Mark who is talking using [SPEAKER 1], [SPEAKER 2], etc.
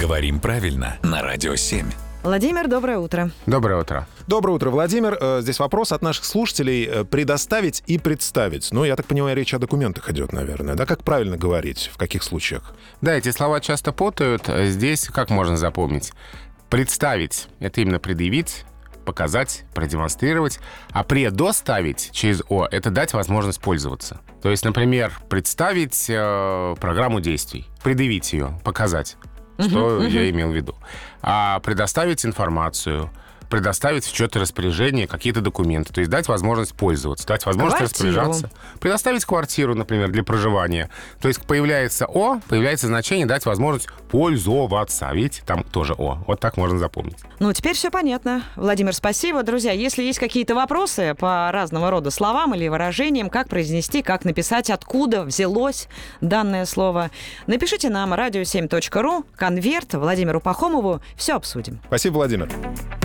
[SPEAKER 1] Говорим правильно на Радио 7.
[SPEAKER 2] Владимир, доброе утро.
[SPEAKER 3] Доброе утро.
[SPEAKER 4] Доброе утро, Владимир. Э, Здесь вопрос от наших слушателей. э, Предоставить и представить. Ну, я так понимаю, речь о документах идет, наверное. Да, как правильно говорить, в каких случаях?
[SPEAKER 3] Да, эти слова часто путают. Здесь как можно запомнить? Представить — это именно предъявить, показать, продемонстрировать. А предоставить через «о» — это дать возможность пользоваться. То есть, например, представить э, программу действий, предъявить ее, показать, что я имел в виду. А предоставить информацию, предоставить в счет распоряжения какие-то документы, то есть дать возможность пользоваться, дать возможность
[SPEAKER 2] Квартиру.
[SPEAKER 3] распоряжаться. Предоставить квартиру, например, для проживания. То есть появляется «о», появляется значение дать возможность пользоваться. Видите, там тоже «о». Вот так можно запомнить.
[SPEAKER 2] Ну, теперь все понятно. Владимир, спасибо. Друзья, если есть какие-то вопросы по разного рода словам или выражениям, как произнести, как написать, откуда взялось данное слово, напишите нам radio7.ru, конверт Владимиру Пахомову. Все обсудим.
[SPEAKER 4] Спасибо, Владимир.